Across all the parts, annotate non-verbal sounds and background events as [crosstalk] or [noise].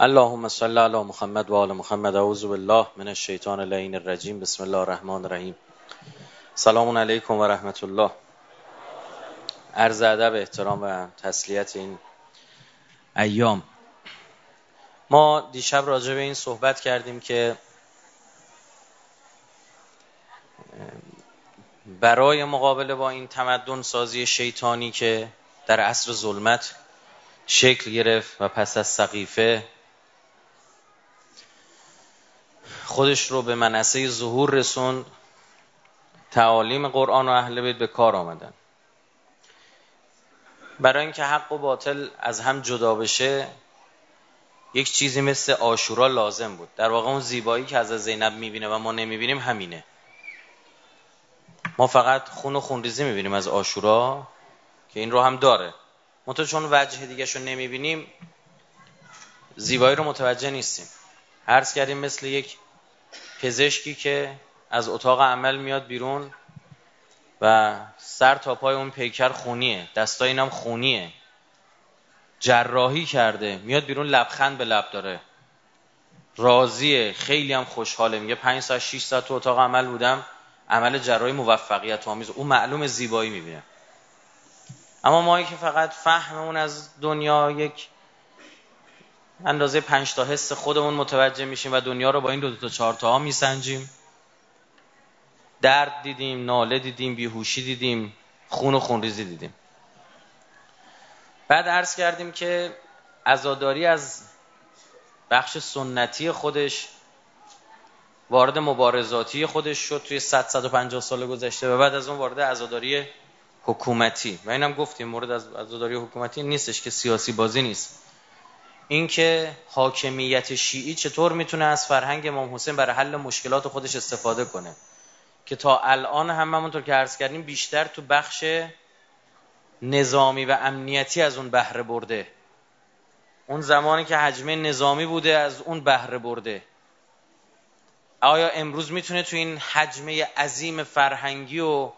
اللهم صل علی محمد و آل محمد. اعوذ بالله من الشیطان اللعین الرجیم. بسم الله الرحمن الرحیم. سلام علیکم و رحمت الله عرض ادب احترام و تسلیت این ایام. ما دیشب راجع به این صحبت کردیم که برای مقابله با این تمدن سازی شیطانی که در عصر ظلمت شکل گرفت و پس از سقیفه خودش رو به منصه ظهور رسوند. تعالیم قرآن و اهل بیت به کار آمدن. برای اینکه حق و باطل از هم جدا بشه یک چیزی مثل آشورا لازم بود. در واقع اون زیبایی که از زینب می‌بینه و ما نمی‌بینیم همینه. ما فقط خون و خونریزی می‌بینیم از آشورا که این رو هم داره. منتها چون وجه دیگه رو نمی‌بینیم زیبایی رو متوجه نیستیم. عرض کردیم مثل یک پزشکی که از اتاق عمل میاد بیرون و سر تا پای اون پیکر خونیه دستای اینم خونیه. جراحی کرده میاد بیرون لبخند به لب داره. راضیه خیلی هم خوشحاله. میگه 5 ساعت 6 ساعت تو اتاق عمل بودم. عمل جراحی موفقیت آمیز. اون معلوم زیبایی می‌بینه. اما ما که فقط فهممون از دنیا یک اندازه پنج تا حس خودمون متوجه میشیم و دنیا رو با این دو, تا چهار تا ها میسنجیم. درد دیدیم ناله دیدیم بیهوشی دیدیم خون و خونریزی دیدیم. بعد عرض کردیم که ازاداری از بخش سنتی خودش وارد مبارزاتی خودش شد توی 100 150 سال گذشته و بعد از اون وارد ازاداری حکومتی. و اینم گفتیم مورد از عزاداری حکومتی نیستش که سیاسی بازی نیست. اینکه حاکمیت شیعی چطور می‌تونه از فرهنگ امام حسین برای حل مشکلات خودش استفاده کنه؟ که تا الان هم همونطور که عرض کردیم بیشتر تو بخش نظامی و امنیتی از اون بهره برده. اون زمانی که حجمه نظامی بوده از اون بهره برده. آیا امروز می‌تونه تو این حجمه عظیم فرهنگی و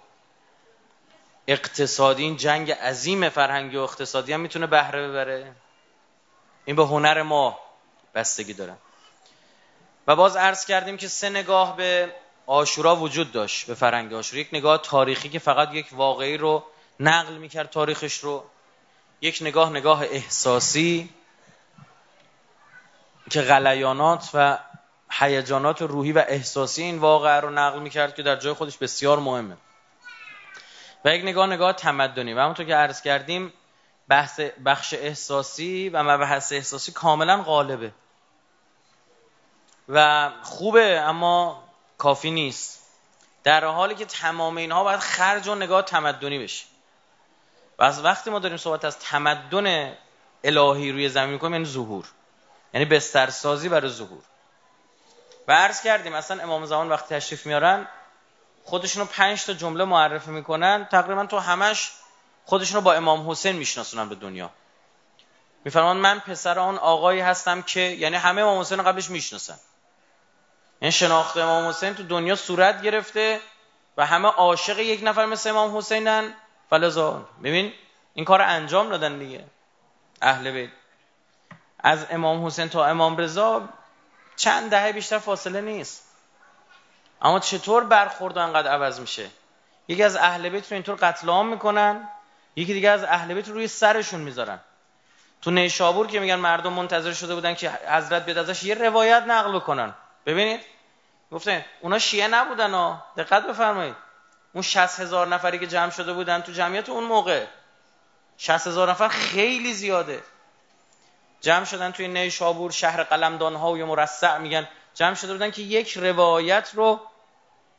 اقتصادی این جنگ عظیم فرهنگی و اقتصادی هم می‌تونه بهره ببره؟ این به هنر ما بستگی داره. و باز عرض کردیم که سه نگاه به آشورا وجود داشت به فرهنگ آشورا. یک نگاه تاریخی که فقط یک واقعی رو نقل می‌کرد تاریخش رو. یک نگاه نگاه احساسی که غلیانات و هیجانات روحی و احساسی این واقعه رو نقل می‌کرد که در جای خودش بسیار مهمه. و یک نگاه نگاه تمدنی. و همونطور که عرض کردیم بحث بخش احساسی و مبحث احساسی کاملا غالبه. و خوبه اما کافی نیست. در حالی که تمام اینها باید خرج و نگاه تمدنی بشه. و از وقتی ما داریم صحبت از تمدن الهی روی زمین کنیم یعنی ظهور. یعنی بسترسازی برای ظهور. و عرض کردیم اصلا امام زمان وقتی تشریف میارن خودشونو پنج تا جمله معرفی می‌کنن تقریبا تو همش خودشونو با امام حسین میشناسونن به دنیا. میفرمان من پسر آن آقایی هستم که یعنی همه امام حسین قبلش می‌شناسن. این شناخت امام حسین تو دنیا صورت گرفته و همه عاشق یک نفر مثل امام حسینن. فلزا ببین این کار انجام دادن دیگه. اهل بیت. از امام حسین تا امام رضا چند دهه بیشتر فاصله نیست. اما چطور برخورد انقدر عوض میشه؟ یکی از اهل بیت رو اینطور قتل عام می‌کنن. یکی دیگه از اهل بیت رو روی سرشون می‌ذارن. تو نیشابور که میگن مردم منتظر شده بودن که حضرت بیاد ازش یه روایت نقل بکنن. ببینید. گفته اونا شیعه نبودن ها. دقت بفرمایید. اون 60 هزار نفری که جمع شده بودن تو جمعیت اون موقع. 60 هزار نفر خیلی زیاده. جمع شدن توی نیشابور شهر قلمدان ها و مرصع میگن. جمع شده بودن که یک روایت رو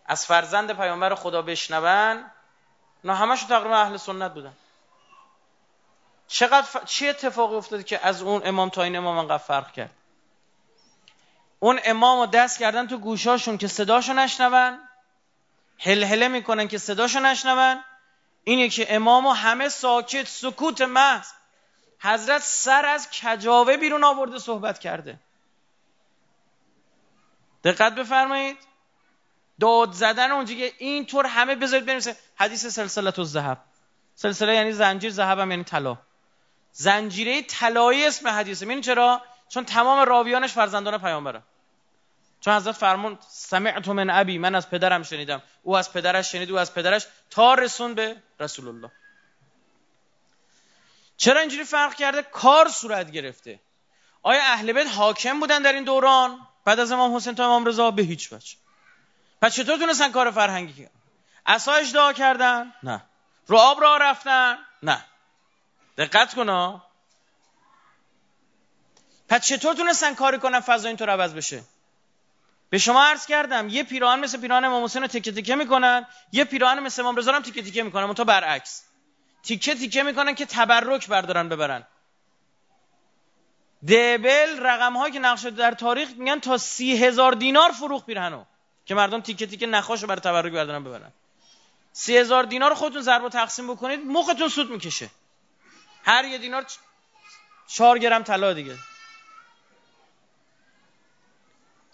از فرزند پیامبر خدا بشنون. نه همشون تقریبا اهل سنت بودن. چقدر ف... چه اتفاقی افتاده که از اون امام تا این امام انقدر فرق کرد؟ اون امام رو دست کردن تو گوشاشون که صداشو نشنون هلهله می‌کنن که صداشو نشنون. اینه که امام همه ساکت سکوت محض. حضرت سر از کجاوه بیرون آورده صحبت کرده. دقت بفرمایید. داد زدن اونجا که اینطور همه بذارید بنویسه. حدیث سلسله تو سلسله یعنی زنجیر زهب هم یعنی طلا. زنجیره طلایی اسم حدیثه. این چرا؟ چون تمام راویانش فرزندان پیامبره. چون حضرت فرمون سمعت من ابی من از پدرم شنیدم. او از پدرش شنید او از پدرش. تا رسون به رسول الله چرا اینجوری فرق کرده؟ کار صورت گرفته. آیا اهل بیت حاکم بودن در این دوران؟ بعد از امام حسین تا امام رضا؟ به هیچ وجه. پس چطور تونستن کار فرهنگی کردن اسایش دعا کردن؟ نه. رو آب را رفتن؟ نه. دقت کن پس چطور تونستن کاری کنن فضا اینطور عوض بشه؟ به شما عرض کردم یه پیراهن مثل پیراهن امام حسین رو تیکه تیکه می‌کنن یه پیراهن مثل امام رضا هم تیکه تیکه می‌کنن تا برعکس. تیکه تیکه می‌کنن که تبرک بردارن ببرن. دبل رقم هایی که نقش در تاریخ میگن تا سی هزار دینار فروخ پیرهنو که مردم تیکه تیکه نخاشو برای تبرک بردارن ببرن. سی هزار دینار خودتون ضرب و تقسیم بکنید مختون سود می‌کشه. هر یه دینار چهار گرم طلا دیگه.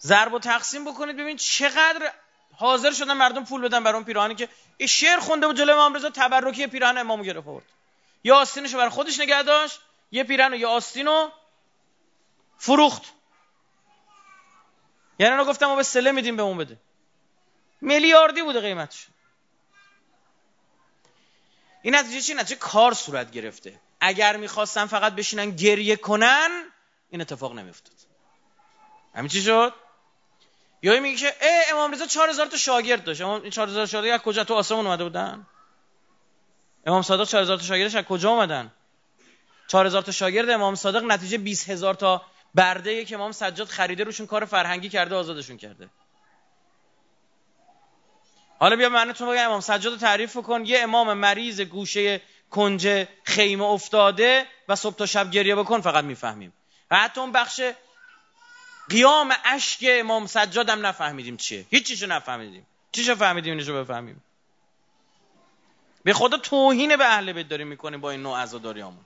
ضرب و تقسیم بکنید ببین چقدر حاضر شدن مردم پول بدن برای اون پیراهنی که این شعر خونده بود جلوی امام رضا تبرکی پیراهن امامو گرفت آورد یا آستینشو برای خودش نگه داشت یه پیراهن و یه آستینو فروخت. یعنی اونو گفتم ما به سله میدیم به اون بده. میلیاردی بوده قیمتش. این نتیجه چی؟ نتیجه کار صورت گرفته. اگر می‌خواستن فقط بشینن گریه کنن این اتفاق نمیافتاد. همین چی شد؟ یا میگه که ای امام رضا 4000 تا شاگرد داشت. امام این 4000 شاگرد از کجا تو آسمون اومده بودن؟ امام صادق 4000 تا شاگردش از کجا اومدن؟ 4000 تا شاگرد امام صادق نتیجه 20000 تا برده که امام سجاد خریده روشون کار فرهنگی کرده آزادشون کرده. حالا بیا معنیتون بگم امام سجاد رو تعریف کن. یه امام مریض گوشه کنج خیمه افتاده و صبح تا شب گریه بکن فقط می‌فهمیم. و حتی اون بخش قیام اشک امام سجاد هم نفهمیدیم چیه. هیچ چیشو نفهمیدیم. چیشو فهمیدیم اینشو بفهمیم. به خدا توهین به اهل بیت داریم می‌کنیم با این نوع عزاداریامون.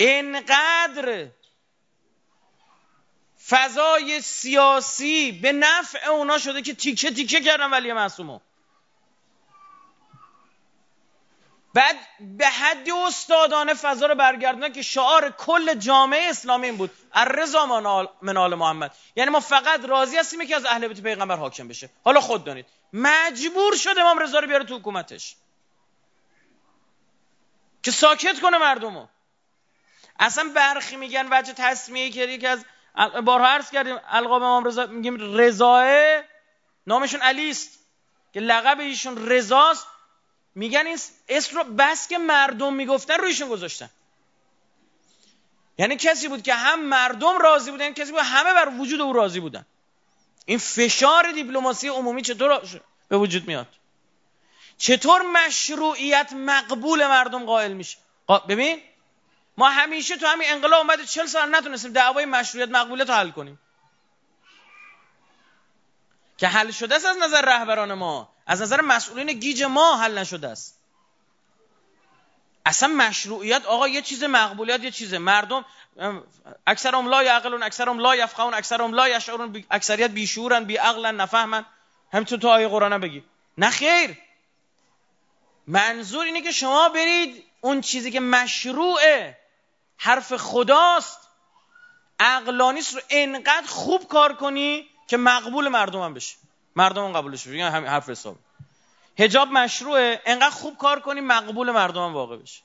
انقدر فضای سیاسی به نفع اونا شده که تیکه تیکه کردن ولی معصومو. بعد به حدی استادانه فضا رو برگردوندن که شعار کل جامعه اسلامی این بود. الرضا منال محمد. یعنی ما فقط راضی هستیم که از اهل بیت پیغمبر حاکم بشه. حالا خود دانید مجبور شده امام رضا رو بیاره تو حکومتش. که ساکت کنه مردمو. اصلا برخی میگن وجه تصمیه که که از بارها عرض کردیم القاب امام رضا میگیم رضاه نامشون علی است که لقب ایشون رضاست میگن این اسم رو بس که مردم می‌گفتن رویشون گذاشتن یعنی کسی بود که هم مردم راضی بودن کسی بود همه بر وجود او راضی بودن این فشار دیپلماسی عمومی چطور به وجود میاد چطور مشروعیت مقبول مردم قائل میشه ببین ما همیشه تو همین انقلاب اومده چل سال نتونستیم دعوای مشروعیت مقبولیت رو حل کنیم. که حل شده است از نظر رهبران ما از نظر مسئولین گیج ما حل نشده است. اصلا مشروعیت آقا یه چیز مقبولیت یه چیزه مردم اکثرهم لا یعقلون اکثرهم لا یفقهون اکثرهم لا یشعرون اکثریت بیشورن بی عقلن نفهمن. همینطور تو آیه قرآن بگی. نه خیر. منظور اینه که شما برید اون چیزی که مشروعه. حرف خداست. عقلانیست رو انقدر خوب کار کنی که مقبول مردم هم بشه مردم هم قبولش بشه همین حرف حساب. هجاب مشروعه. انقدر خوب کار کنی مقبول مردم هم واقع بشه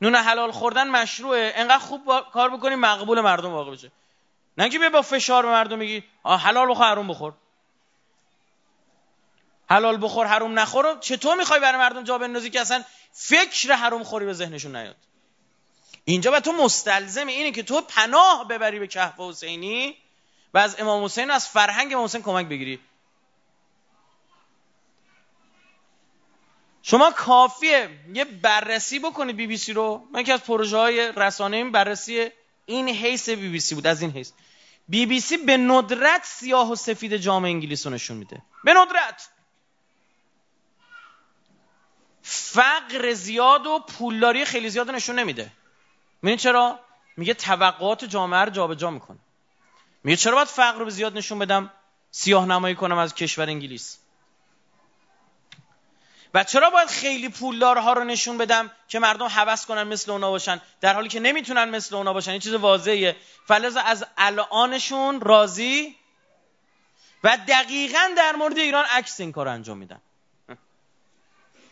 نون حلال خوردن مشروعه. انقدر خوب کار بکنی مقبول مردم واقع بشه نه که با فشار به مردم میگی حلال بخور حروم بخور. حلال بخور حروم نخور چطور می‌خوای برای مردم جا بندازی که اصلا فکر حروم خوری به ذهنشون نیاد؟ اینجا به تو مستلزم اینه که تو پناه ببری به کهف حسینی و از امام حسین از فرهنگ امام حسین کمک بگیری. شما کافیه یه بررسی بکنید بی بی سی رو. من که از پروژه های رسانه بررسی این حیث بی بی سی بود از این حیث. بی بی سی به ندرت سیاه و سفید جامعه انگلیس رو نشون میده. به ندرت. فقر زیاد و پولداری خیلی زیاد نشون نمیده. می‌دونی چرا؟ میگه توقعات جامعه رو جابجا می‌کنه. میگه چرا باید فقر رو به زیاد نشون بدم؟ سیاه نمایی کنم از کشور انگلیس. و چرا باید خیلی پولدارها رو نشون بدم که مردم هوس کنن مثل اونا باشن؟ در حالی که نمی‌تونن مثل اونا باشن. این چیز واضحه. فلذا از الانشون راضین و دقیقا در مورد ایران عکس این کار انجام میدن.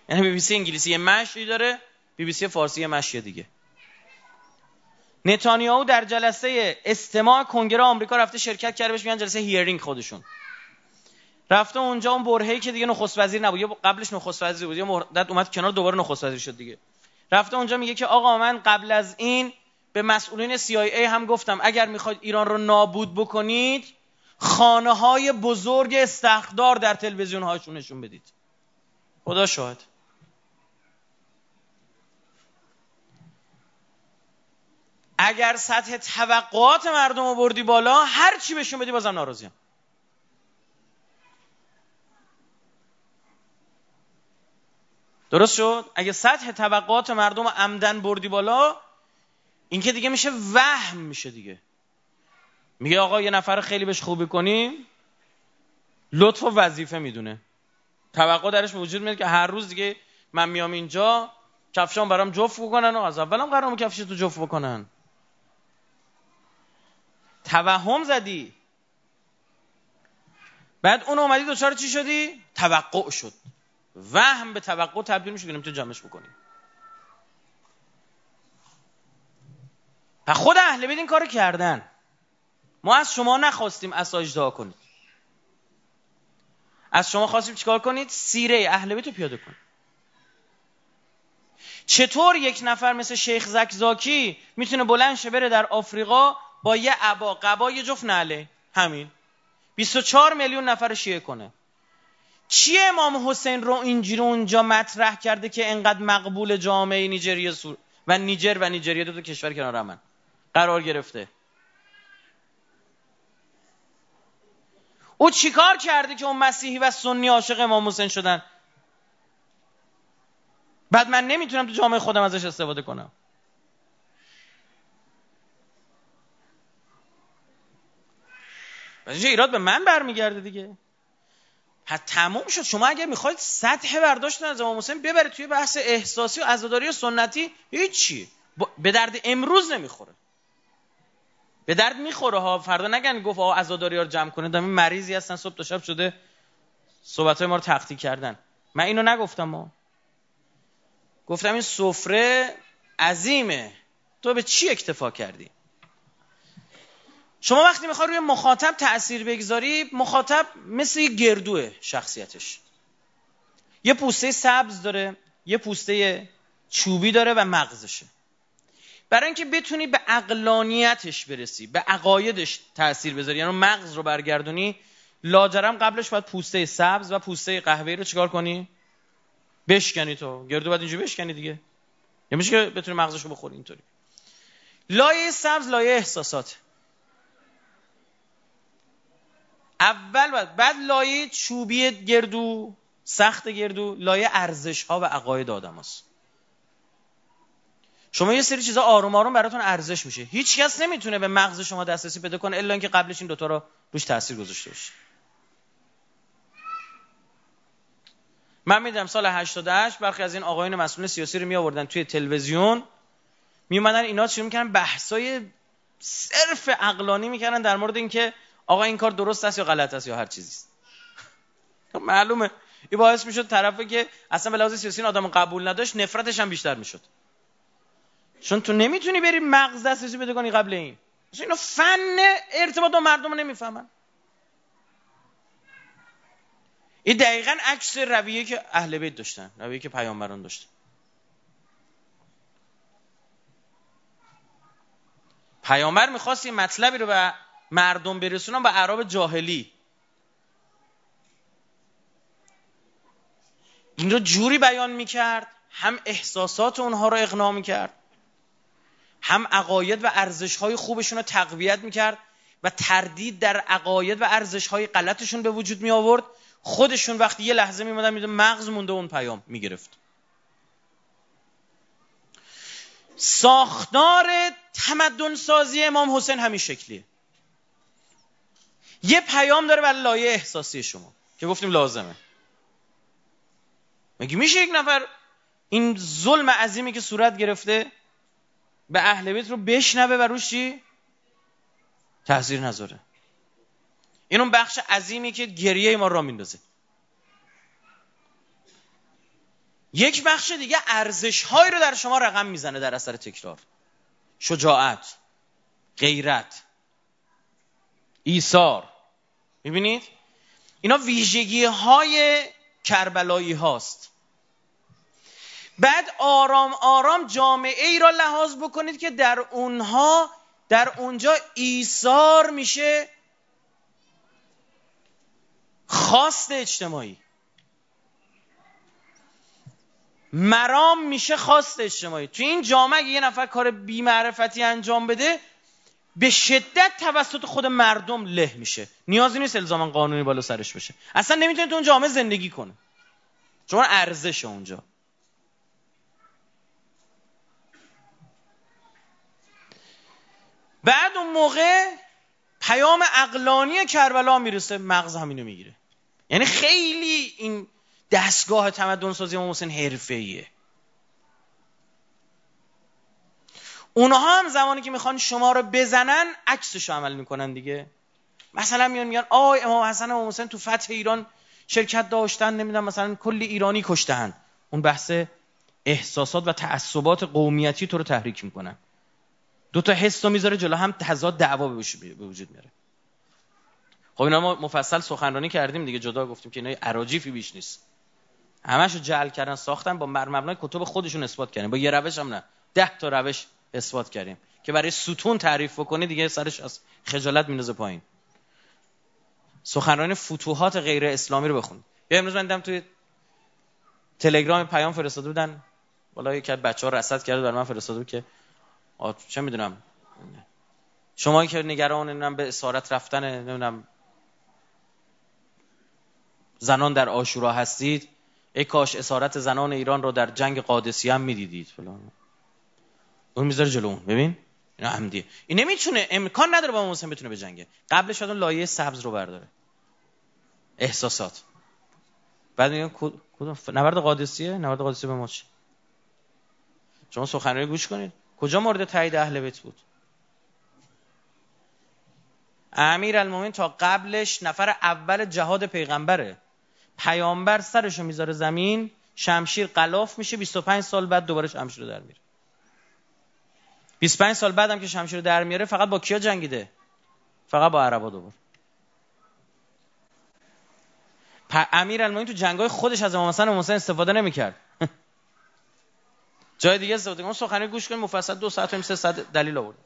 یعنی بی بی سی انگلیسی یه مشی داره بی بی سی فارسی یه مشی دیگه. نتانیاهو در جلسه استماع کنگره آمریکا رفته شرکت کرده بهش میگن جلسه hearing خودشون. رفته اونجا اون برهه‌ای که دیگه نخست وزیر نبود یا قبلش نخست وزیر بود یا مدت اومد کنار دوباره نخست وزیر شد دیگه. رفته اونجا میگه که آقا من قبل از این به مسئولین CIA هم گفتم اگر می‌خواید ایران رو نابود بکنید خانه های بزرگ استخدار در تلویزیون هاشون نشون بدید. خدا شاهد. اگر سطح توقعات مردم رو بردی بالا هر چی بهشون بدی بازم ناراضیم درست شد؟ اگه سطح توقعات مردم عمدن بردی بالا این که دیگه میشه وهم میشه دیگه. میگه آقا یه نفر خیلی بهش خوبی کنیم. لطف و وظیفه می‌دونه. توقع درش وجود میاد که هر روز دیگه من میام اینجا کفشام برام جفت بکنن و از اولم قرارم کفش تو جفت بکنن. توهم زدی. بعد اون اومدی دوچار چی شدی؟ توقع شد. وهم به توقع تبدیل میشه که تو جمعش بکنیم و خود اهل بیت این کارو کردن. ما از شما نخواستیم اساج دعا کنید. از شما خواستیم چیکار کنید؟ سیره اهل بیت رو پیاده کنید. چطور یک نفر مثل شیخ زکزاکی می‌تونه بلند شه بره در آفریقا با یه عبا قبا یه جفت نعله. همین. 24 میلیون نفر شیعه کنه. چی امام حسین رو اینجوری اونجا مطرح کرده که انقدر مقبول جامعه نیجریه و نیجر و نیجریه؟ دو تا کشور کنار من قرار گرفته. او چیکار کرده که اون مسیحی و سنی عاشق امام حسین شدن؟ بعد من نمی‌تونم تو جامعه خودم ازش استفاده کنم. اینجا ایراد به من برمیگرده دیگه. پس تموم شد. شما اگر می‌خواید سطح برداشت از امام حسین ببرید توی بحث احساسی و عزاداری و سنتی هیچی. به درد امروز نمی‌خوره. به درد می‌خوره ها. فردا نگن گفت آقا عزاداری ها رو جمع کنه. دمی مریضی هستن صبح تا شب شده صحبت های ما رو تختی کردن. من اینو نگفتم ما گفتم این سفره عظیمه. تو به چی اکتفا کردی؟ شما وقتی می‌خوای روی مخاطب تاثیر بگذاری مخاطب مثل یه گردوه شخصیتش. یه پوسته سبز داره یه پوسته چوبی داره و مغزشه. برای اینکه بتونی به اقلانیتش برسی به عقایدش تاثیر بذاری یعنی مغز رو برگردونی لاجرم قبلش باید پوسته سبز و پوسته قهوه‌ای رو چیکار کنی؟ بشکنی تو. گردو باید اینجوری بشکنی دیگه. میشه که بتونی مغزش رو بخوری اینطوری. لایه سبز لایه احساسات. اول باید بعد لایه چوبی گردو سخت گردو لایه ارزش ها و عقاید آدم هست. شما یه سری چیزا آروم آروم براتون ارزش میشه. هیچ کس نمی‌تونه به مغز شما دسترسی پیدا کنه الا اینکه قبلش این دوتا رو روش تاثیر گذاشته باشه. من میدم سال 88 برخی از این آقایون مسئول سیاسی رو می آوردن توی تلویزیون. می اومدن اینا شروع می‌کردن؟ بحثای صرف عقلانی می‌کردن در مورد اینکه آقا این کار درست است یا غلط است یا هر چیزی است؟ خب معلومه. این باعث می‌شد طرفی که اصلا به لحاظ سیاسی آدم قبول نداشت نفرتش هم بیشتر می‌شد. چون تو نمی‌تونی بری مغز دسترسی بده کنی قبل این. اینو فن ارتباط با مردم نمی‌فهمن. این دقیقا عکس رویه که اهل بیت داشتن رویه که پیامبران داشتن. پیامبر می‌خواست این مطلبی رو به مردم برسونن به عرب جاهلی. این رو جوری بیان می‌کرد هم احساسات اونها رو اقناع می‌کرد هم عقاید و ارزش های خوبشون رو تقویت می‌کرد و تردید در عقاید و ارزش های غلطشون به وجود می آورد خودشون وقتی یه لحظه میمدن میدون مغز مونده اون پیام می‌گرفت. ساختار تمدن سازی امام حسین همین شکلیه. یه پیام داره برای لایه احساسی شما که گفتیم لازمه. مگه میشه یک نفر این ظلم عظیمی که صورت گرفته به اهل بیت رو بشنوه و روش چی؟ تاثیر نذاره. این اون بخش عظیمی که گریه ما را میندازه. یک بخش دیگه ارزش رو در شما رقم می‌زنه در اثر تکرار. شجاعت غیرت ایثار. می‌بینید؟ اینا ویژگی های کربلایی هاست. بعد آرام آرام جامعه ای را لحاظ بکنید که در اونها در اونجا ایثار میشه خواست اجتماعی. مرام میشه خواست اجتماعی. تو این جامعه یه نفر کار بیمعرفتی انجام بده به شدت توسط خود مردم له میشه. نیازی نیست الزاما قانونی بالا سرش بشه. اصلا نمی‌تونه تو اون جامعه زندگی کنه. چون ارزش اونجا. بعد اون موقع پیام اقلانی کربلا می‌رسه مغز همینو می‌گیره. یعنی خیلی این دستگاه تمدن سازی امام حسین حرفه‌ایه. اونها هم زمانی که می‌خوان شما رو بزنن عکسش عمل می‌کنن دیگه. مثلا میان میان آی امام حسن و امام حسین تو فتح ایران شرکت داشتن نمی‌دونم مثلا کلی ایرانی کشتهن اون بحث احساسات و تعصبات قومیتی تو رو تحریک می‌کنن. دو تا حس رو می‌ذاره جلو هم تضاد دعوا به وجود میاره. خب اینا ما مفصل سخنرانی کردیم دیگه جدا گفتیم که اینا عراجیفی بیش نیست. همشو جعل کردن ساختن با مبنای کتب خودشون اثبات کردن. با یه روش هم نه. ده تا روش اثبات کردیم. که برای ستون تعریف بکنه دیگه سرش از خجالت میندازه پایین. سخنرانی فتوحات غیر اسلامی رو بخون. یه امروز من دیدم توی تلگرام پیام فرستاده بودن. والا یکی از بچه‌ها رصد کرده بر من فرستاده بود که چه می‌دونم. شما که نگران نمی‌دونم به اسارت رفتن نمی‌دونم زنان در آشورا هستید ای کاش اسارت زنان ایران رو در جنگ قادسیه هم می‌دیدید. فلان اون می‌ذاره جلو اون. ببین؟ اینا عمدیه این نمی‌تونه امکان نداره با مسلم بتونه بجنگه. قبلش اون لایه سبز رو برداره. احساسات. بعد میگن کدوم نبرد قادسیه؟ نبرد قادسیه به ما چی شما سخنرانی گوش کنید. کجا مورد تایید اهل بیت بود؟ امیر المومنین تا قبلش نفر اول جهاد پیغمبره. پیامبر سرشو می‌ذاره زمین شمشیر قلاف میشه 25 سال بعد دوباره شمشیر رو در میره. 25 سال بعدم که شمشیر رو در میاره فقط با کیا جنگیده؟ فقط با عربا دوباره امیر المومنین تو جنگای خودش از امام حسن و استفاده نمی‌کرد. [laughs] جای دیگه استفاده کنم سخنرانی گوش کنیم مفصل دو ساعت و سه ساعت دلیل آورد.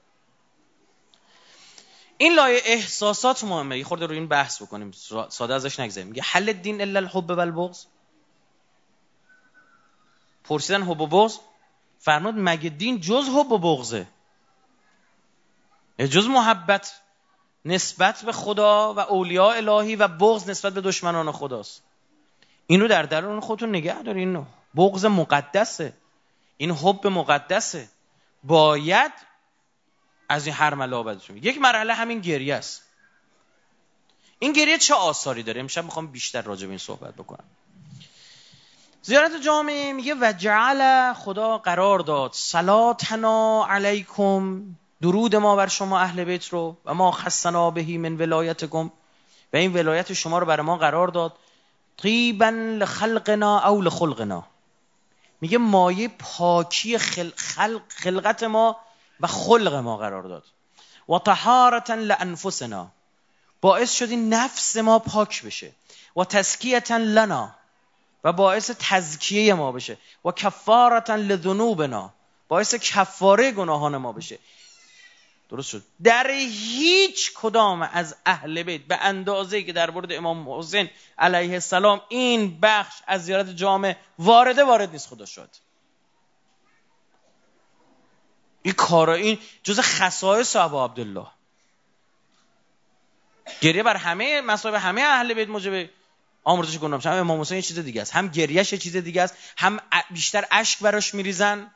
این لایه احساسات مهمه. یه خورده رو این بحث بکنیم. ساده ازش نگذاریم میگه حل دین الا الحب و البغض. پرسیدن حب و بغض؟ فرمود مگه دین جز حب و بغضه؟ جز محبت نسبت به خدا و اولیاء الهی و بغض نسبت به دشمنان خداست. این رو در درون خودتون نگه دارین. بغض مقدسه. این حب مقدسه. باید از این هر ملابدتون یک مرحله همین گریه است. این گریه چه آثاری داره؟ امشب می‌خوام بیشتر راجع به این صحبت بکنم. زیارت جامعه میگه و جعل خدا قرار داد. صلاتنا علیکم. درود ما بر شما اهل بیت رو. و ما خصنا بهی من ولایتکم. و این ولایت شما رو بر ما قرار داد. طیبا لخلقنا او لخلقنا. میگه مایه پاکی خلق خلقت ما و خلق ما قرار داد. و طهارتا لانفسنا. باعث شدی نفس ما پاک بشه. و تزکیتا لنا. و باعث تزکیه ما بشه. و کفارتا لذنوبنا. باعث کفاره گناهان ما بشه. درست شد. در هیچ کدام از اهل بیت به اندازه که در مورد امام حسین علیه السلام این بخش از زیارت جامع وارده وارد نیست خدا شد. این کارا این جز خصایص ابا عبدالله. گریه بر همه مصائب همه اهل بیت موجب آمرزش گناه هم امام حسین یه چیز دیگه است. هم گریهش یه چیز دیگه است. هم بیشتر اشک براش میریزن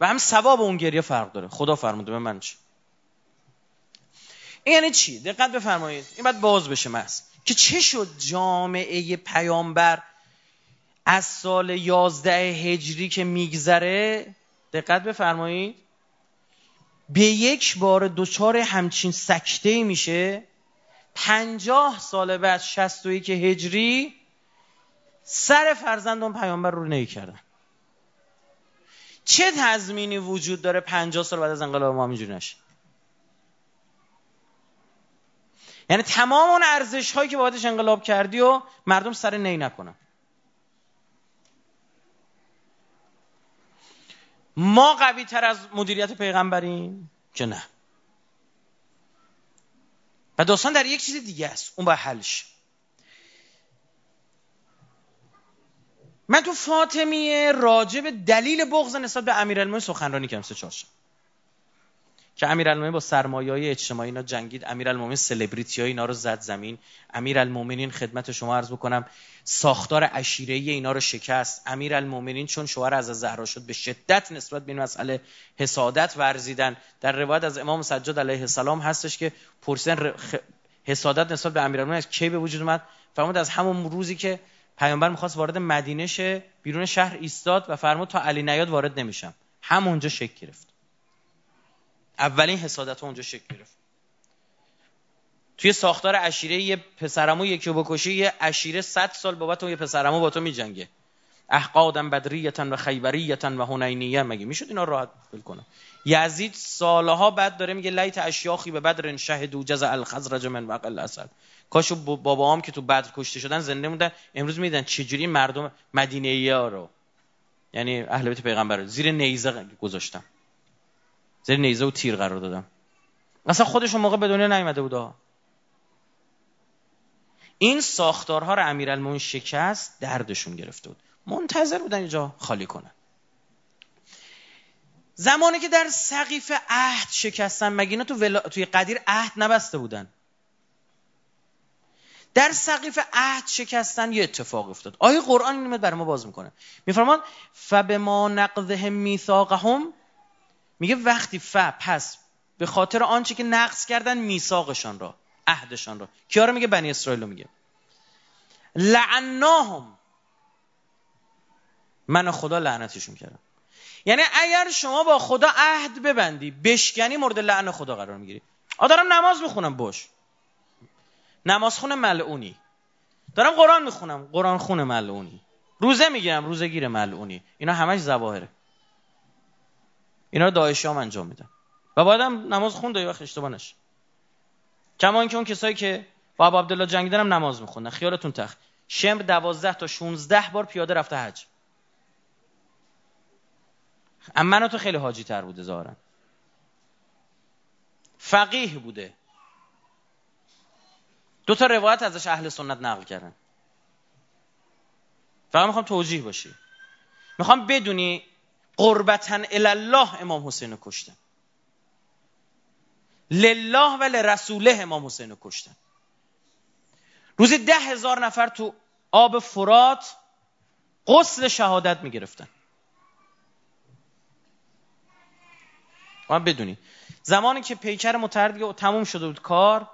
و هم ثواب اون گریه فرق داره. خدا فرموده به من چی؟ این یعنی چی؟ دقت بفرمایید. این باید باز بشه مس که چه شد جامعه پیامبر از سال یازده هجری که میگذره؟ دقت بفرمایید. به یک بار دچار همچین سکته میشه. پنجاه سال بعد شست که هجری سر فرزند اون پیامبر رو نهی کردن. چه تضمینی وجود داره پنجاه سال بعد از انقلاب ما اینجوری نشه؟ یعنی تمام اون ارزش هایی که بابتش انقلاب کردی و مردم سر نی نکنن. ما قوی تر از مدیریت پیغمبریم؟ که نه. و داستان در یک چیز دیگه است. اون باید حلش من تو فاطمیه راجب دلیل بغض نسبت به امیرالمومنین سخنرانی کردم. سه چهارشنبه که امیرالمومنین با سرمایه‌های اجتماعی اینا جنگید امیرالمومنین سلبریتی های اینا رو زد زمین امیرالمومنین خدمت شما عرض بکنم ساختار عشیره اینا رو شکست. امیرالمومنین چون شوهر از زهرا شد به شدت نسبت به این مسئله حسادت ورزیدن. در روایت از امام سجاد علیه السلام هستش که پرسیدن حسادت نسبت به امیرالمومنین از کی به وجود اومد؟ فرمود از همون روزی که پیامبر می‌خواست وارد مدینه شه بیرون شهر ایستاد و فرمود تا علی نیاد وارد نمیشم. همونجا شک گرفت. اولین حسادت اونجا شکل گرفت. توی ساختار عشیره یه پسرمو یکی بکشی یه عشیره صد سال بابت اون یه پسرمو با تو میجنگه. احقادم بدریتن و خیبریتن و هنینیه مگه می‌شد اینا راحت بل کنه یزید سالها بعد داره میگه لیت اشیاخی به بدر شهدو جزع الخزرج من وقل اسد. کاشو باباام که تو بدر کشته شدن زنده موندن. امروز میدن چجوری مردم مدینه ها رو؟ یعنی اهل بیت پیغمبر زیر نیزه گذاشتن. زیر نیزه و تیر قرار دادم. اصلا خودشون موقع به دنیا نیومده بود این ساختارها رو امیرالمومنین شکست دردشون گرفته بود. منتظر بودن اینجا خالی کنن. زمانی که در سقیف عهد شکستن مگه اینا تو توی قدیر عهد نبسته بودن؟ در سقیف عهد شکستن یه اتفاق افتاد. آیه قرآن این برای ما باز می‌کنه. میفرمان فبما نقضهم میثاقهم میگه وقتی ف پس به خاطر آنچه که نقض کردن میثاقشان را عهدشان را. کیا رو میگه؟ بنی اسرائیل رو میگه. لعناهم. من خدا لعنتشون کردم. یعنی اگر شما با خدا عهد ببندی بشکنی مورد لعن خدا قرار می‌گیری. آ دارم نماز می‌خونم باش. نماز خونه ملعونی. دارم قرآن می‌خونم قرآن خونه ملعونی. روزه می‌گیرم روزه گیر ملعونی. اینا همش زواهره اینا رو داعشی هم انجام میدن. و بعدم نماز خونده وقت اشتباه نشه. کما اینکه اون کسایی که با عبدالله جنگیدن هم نماز میخوندن خیالتون تخت شمر دوازده تا 16 بار پیاده رفته حج. اما تو خیلی حاجی تر بوده ظاهرا. فقیه بوده. دو تا روایت ازش اهل سنت نقل کردن. فقط می‌خوام توجیه باشی. می‌خوام بدونی قربتن الله امام حسین رو کشتن. لله و لرسوله امام حسین رو کشتن. روزی ده هزار نفر تو آب فرات قسل شهادت می‌گرفتن. ما بدونی زمانی که پیکر متحد تموم شده بود کار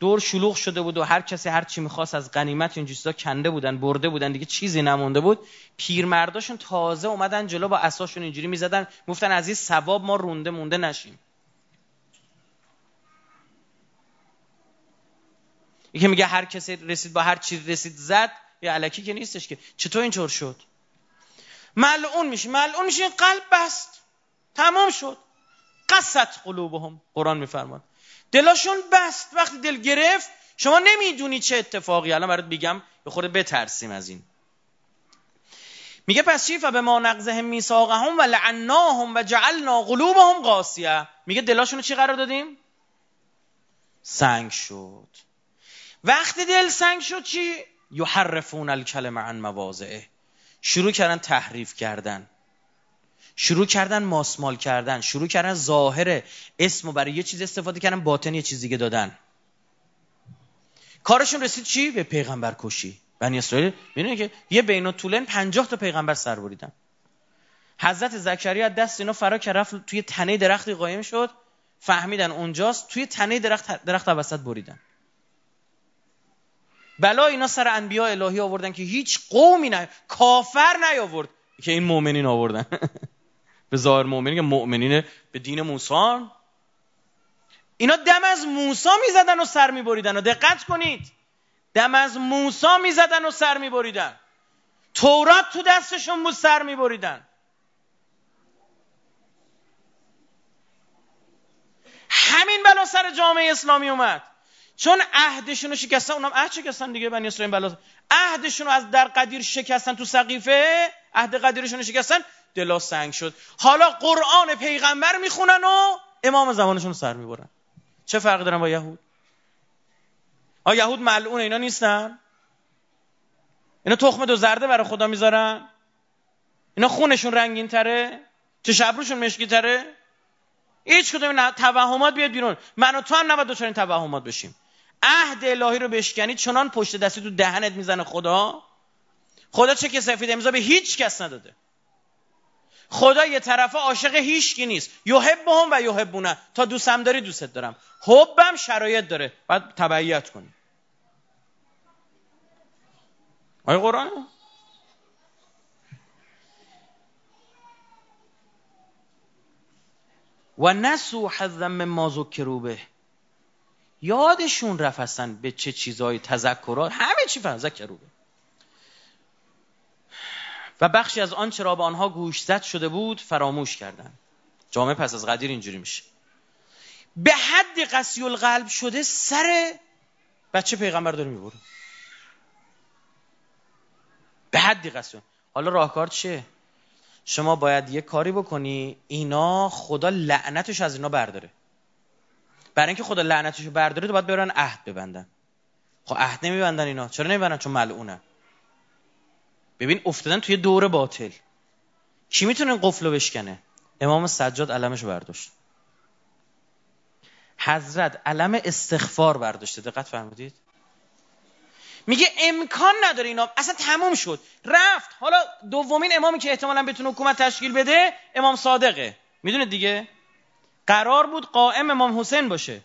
دور شلوغ شده بود و هر کسی هر چی می‌خواست از غنیمت این چیزا کنده بودن برده بودن دیگه چیزی نمونده بود. پیرمرداشون تازه اومدن جلو با اساشون اینجوری می‌زدن گفتن از این ثواب ما رونده مونده نشیم. یکی میگه هر کسی رسید با هر چیز رسید زد یه علکی که نیستش که. چطور اینطور شد؟ ملعون میشه ملعون میشه این قلب بست. تمام شد. قصت قلوبهم. قرآن میفرماد دلاشون بست. وقتی دل گرفت شما نمی‌دونی چه اتفاقی. الان برات میگم به خود بترسیم از این. میگه پس چی؟ به ما نقضهم میثاقهم و لعناهم و جعلنا قلوبهم قاسیه. میگه دلاشون چی قرار دادیم؟ سنگ شد. وقتی دل سنگ شد چی؟ یحرفون الکلمه عن مواضعه. شروع کردن تحریف کردن. شروع کردن ماسمال کردن شروع کردن ظاهر اسم و برای یه چیز استفاده کردن باطن یه چیز دیگه دادن. کارشون رسید چی؟ به پیغمبر کشی. بنی اسرائیل می‌دونی که یه بین طولن پنجاه تا پیغمبر سر بریدن. حضرت زکریا دست اینا فرا که رفت توی تنه درختی قایم شد فهمیدن اونجاست توی تنه درخت درخت وسط بریدن. بلا اینا سر انبیا الهی آوردن که هیچ قومی نه کافر نیاورد که این مؤمنین آوردن. [laughs] به ظاهر مؤمنین که مؤمنین به دین موسی اینا دم از موسی می‌زدن و سر میبریدن. و دقت کنید. دم از موسی می‌زدن و سر میبریدن. تورات تو دستشون بود سر میبریدن. همین بلا سر جامعه اسلامی اومد. چون عهدشون رو شکستن اونم عهد شکستن دیگه بنی اسرائیل بلا. عهدشون رو از در قدیر شکستن تو سقیفه عهد قدیرشون رو شکستن. دلا سنگ شد. حالا قرآن پیغمبر می‌خونن و امام زمانشون سر می‌برن. چه فرقی دارن با یهود؟ آ یهود ملعون اینا نیستن؟ اینا تخم دو زرده برای خدا می‌ذارن؟ اینا خونشون رنگین تره؟ چه شبروشون مشکی تره؟ هیچ کدوم توهمات بیاد بیرون. من و تو هم نباید دچار این توهمات بشیم. عهد الهی رو بشکنی چنان پشت دستی تو دهنت می‌زنه خدا. خدا چه که سفید امضا به هیچ کس نداده. خدا یه طرفه عاشق هیچ کی نیست. یحبهم و یحبونه تا دوستم داری دوستت دارم. حبم شرایط داره. باید تبعیت کنی. آیا قرآن؟ و نسو حظا ما ذکروا یادشون رفت به چه چیزهای تذکرات. همه چی فهم ذکروا و بخشی از آنچه را به آنها گوش زد شده بود فراموش کردند. جامعه پس از قدیر اینجوری میشه. به حد قسی القلب شده سر بچه پیغمبر داره می‌بره. به حدی قسی حالا راهکار چیه؟ شما باید یه کاری بکنی اینا خدا لعنتش از اینا برداره. برای اینکه خدا لعنتش برداره تو باید برن عهد ببندن. خب عهد نمیبندن اینا. چرا نمیبندن؟ چون ملعونه ببین افتادن توی دور باطل. کی می‌تونه قفل بشکنه؟ امام سجاد علمش برداشت. حضرت علم استغفار برداشته. دقت فرمودید؟ میگه امکان نداره اینا. اصلا تموم شد. رفت. حالا دومین امامی که احتمالا بتونه حکومت تشکیل بده امام صادقه. می‌دونه دیگه؟ قرار بود قائم امام حسین باشه.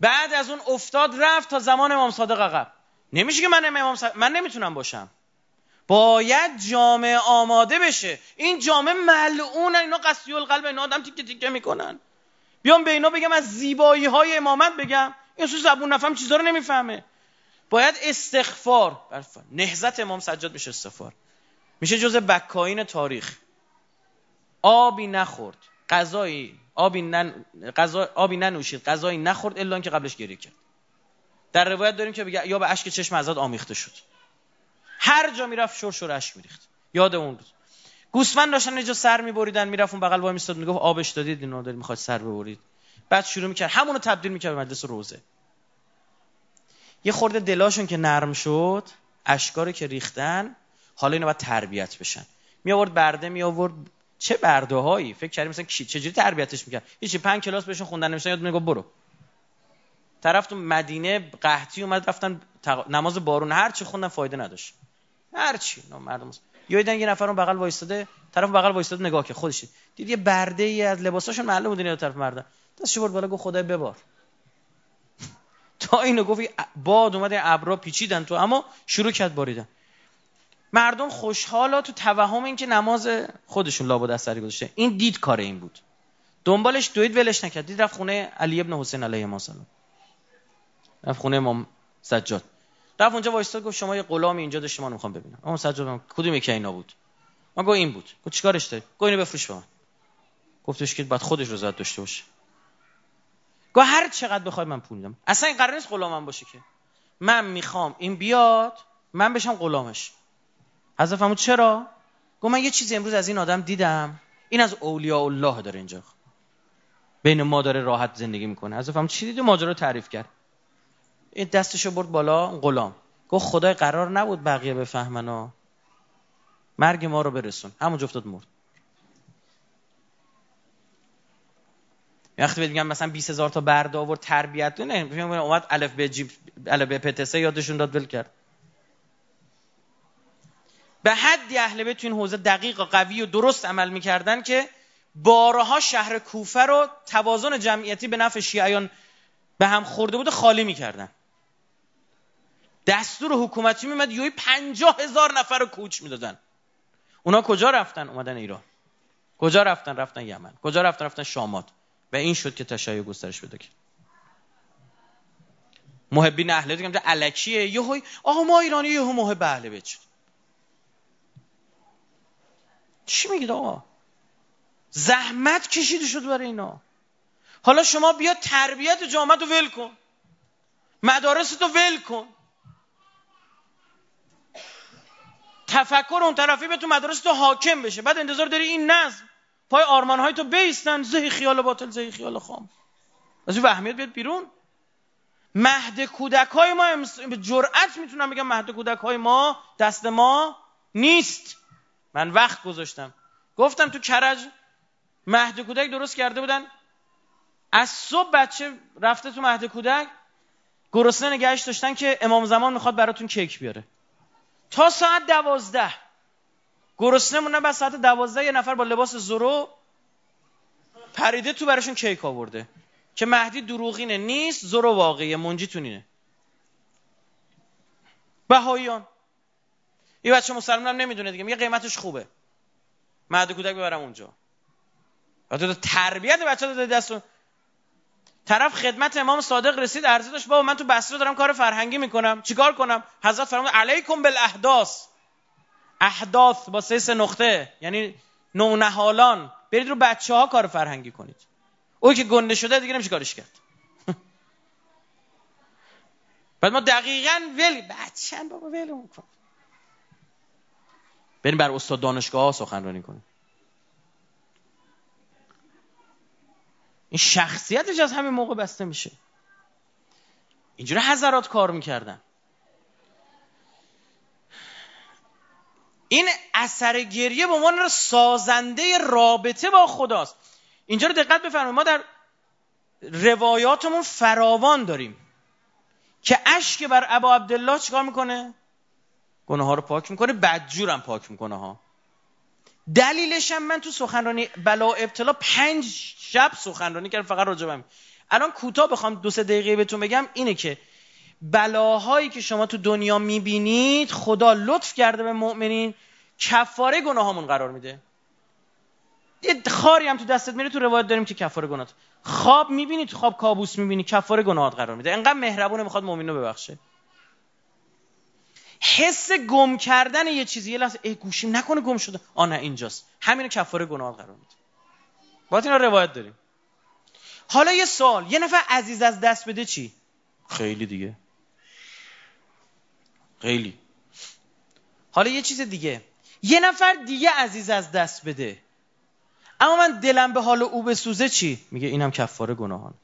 بعد از اون افتاد رفت تا زمان امام صادق عقب. نمیشه که من امام صادق من نمی‌تونم باشم. باید جامعه آماده بشه. این جامعه ملعون اینا قصی القلب اینا آدم تیکه تیکه می‌کنن. بیام به اینا بگم از زیبایی های امامت بگم. این سو زبون نفهم چیزا رو نمی‌فهمه. باید استغفار نهزت امام سجاد میشه استغفار. میشه جز بکاین تاریخ. آبی نخورد. غذایی آبی, نن... غذا... آبی ننوشید. غذایی نخورد الا که قبلش گریه کرد. در روایت داریم که بگه یا به اشک چشم ازاد آمیخته شد. هر جا می‌رفت شور شور اشک میریخت. یاد اون روز. گوسفند داشتن اینجا سر میبریدن می‌رفت اون بغل وای میستاد می‌گفت آبش دادید اینو دارید می‌خواد سر ببرید. بعد شروع می‌کرد. همونو تبدیل می‌کرد به مجلس روزه. یه خورده دلاشون که نرم شد اشکاری که ریختن حالا اینو باید تربیت بشن. می آورد برده می آورد چه برده هایی فکر کردیم مثلا چجوری تربیتش می‌کرد؟ هیچی پنج کلاس بهشون خوندن نمیشن یاد میگه برو. طرف تو مدینه قحطی اومد رفتن نماز بارون هر چی خوندن فایده نداشت. هر چی. مردم یا یه نفر اون بغل وایستاده طرف بغل وایستاده نگاه که خودش دید یه برده ای از لباساشون معلوم بود اینا طرف مردن. دستش برد بالا گفت خدای ببار. [laughs] تا اینو گفت باد اومده ابرا پیچیدن تو اما شروع کرد باریدن. مردم خوشحالا تو توهم این که نماز خودشون لابد اثری گذاشته. این دید کار این بود. دنبالش دوید ولش نکرد. دید رفت خونه علی ابن حسین علیه السلام. رفت خونه امام سجاد. رفت اونجا وایستاد گفت شما یه غلامی اینجا داشتی من می‌خوام ببینم. امام سجاد کدوم یکی اینا بود؟ ما گفت این بود. گفت چیکارش داری؟ گفت اینو بفروش به من. گفتش که بعد خودش رو زد داشته باشه. گفت هر چقدر بخوای من پول میدم. اصلا این قرار نیست غلامم باشه که. من می‌خوام این بیاد من بشم غلامش. حضرت فرمود چرا؟ گفت من یه چیزی امروز از این آدم دیدم. این از اولیاء الله داره اینجا. بین ما داره راحت زندگی می‌کنه. حضرت فرمود چی دیدی؟ ماجرا تعریف کرد. این دستشو برد بالا غلام. گفت خدای قرار نبود بقیه بفهمن و مرگ ما رو برسون. همون افتاد مرد. وقتی بگم مثلا 20 هزار تا برده آورد تربیت نه اومد الف به جیب الف به پتسه یادشون داد ول کرد. به حدی اهل بیت تو این حوزه دقیق و قوی و درست عمل می‌کردن که بارها شهر کوفه رو توازن جمعیتی به نفع شیعیان به هم خورده بود خالی می‌کردن. دستور حکومتی میمد یوی پنجاه هزار نفر رو کوچ می‌دادن. اونا کجا رفتن؟ اومدن ایران. کجا رفتن؟ رفتن یمن. کجا رفتن؟ رفتن شامات. و این شد که تشیع گسترش بده کرد محبین اهل دیگه الکیه یهو آقا ما ایرانی یهو محب اهل بیت چی میگید آقا؟ زحمت کشیده شد برای اینا. حالا شما بیا تربیت جامعه رو ول کن. مدارس رو ول کن. تفکر اون طرفی به تو مدارس تو حاکم بشه. بعد انتظار داری این نظم. پای آرمان های تو بیستن. زهی خیال باطل زهی خیال خام. از این وهمیت بیاد بیرون. مهد کودک های ما به جرأت می‌تونم بگم مهد کودک های ما دست ما نیست. من وقت گذاشتم. گفتم تو کرج مهد کودک درست کرده بودن. از صبح بچه رفته تو مهد کودک. گرسنه نگهش داشتن که امام زمان می‌خواد براتون کیک بیاره. تا ساعت دوازده. گرسنه مونه بعد ساعت دوازده یه نفر با لباس زرو پریده تو براشون کیک آورده. که مهدی دروغینه. نیست زرو واقعیه. منجیتون اینه بهاییان. یه بچه مسلمان هم نمی‌دونه دیگه. میگه قیمتش خوبه. مهد کودک ببرم اونجا. تربیت بچه داده دستون. طرف خدمت امام صادق رسید عرضه داشت بابا من تو بصره دارم کار فرهنگی می‌کنم. چیکار کنم؟ حضرت فرمود علیکم بالاحداث. احداث با سه نقطه یعنی نونهالان. برید رو بچه ها کار فرهنگی کنید. او که گنده شده دیگه نمیشه کارش کرد. [laughs] بعد ما دقیقا ول بچه بابا ول کن. بریم بر استاد دانشگاه ها سخنرانی کنیم. این شخصیتش از همین موقع بسته میشه. اینجوری حضرات کار می‌کردن. این اثر گریه به عنوان سازنده رابطه با خداست. اینجا رو دقت بفرمایید. ما در روایاتمون فراوان داریم که اشک بر ابا عبدالله چیکار می‌کنه؟ گناه ها رو پاک می‌کنه بدجورم پاک می‌کنه ها. دلیلش هم من تو سخنرانی بلا ابتلا پنج شب سخنرانی کردم فقط راجبم الان کوتاه بخوام دو سه دقیقه بهتون بگم اینه که بلاهایی که شما تو دنیا می‌بینید خدا لطف کرده به مؤمنین کفاره گناهامون قرار میده. یه خاری هم تو دستت میره تو روایت داریم که کفاره گناهات. خواب می‌بینی تو خواب کابوس می‌بینی کفاره گناهات قرار میده. انقدر مهربونه می‌خواد مؤمن رو ببخشه. حس گم کردن یه چیزی یه لحظه ای گوشیم نکنه گم شده. آ نه اینجاست. همینو کفاره گناه قرار میده. باید اینا روایت داریم. حالا یه سال یه نفر عزیز از دست بده چی؟ خیلی دیگه. خیلی. حالا یه چیز دیگه. یه نفر دیگه عزیز از دست بده. اما من دلم به حال او بسوزه چی؟ میگه اینم کفاره گناهان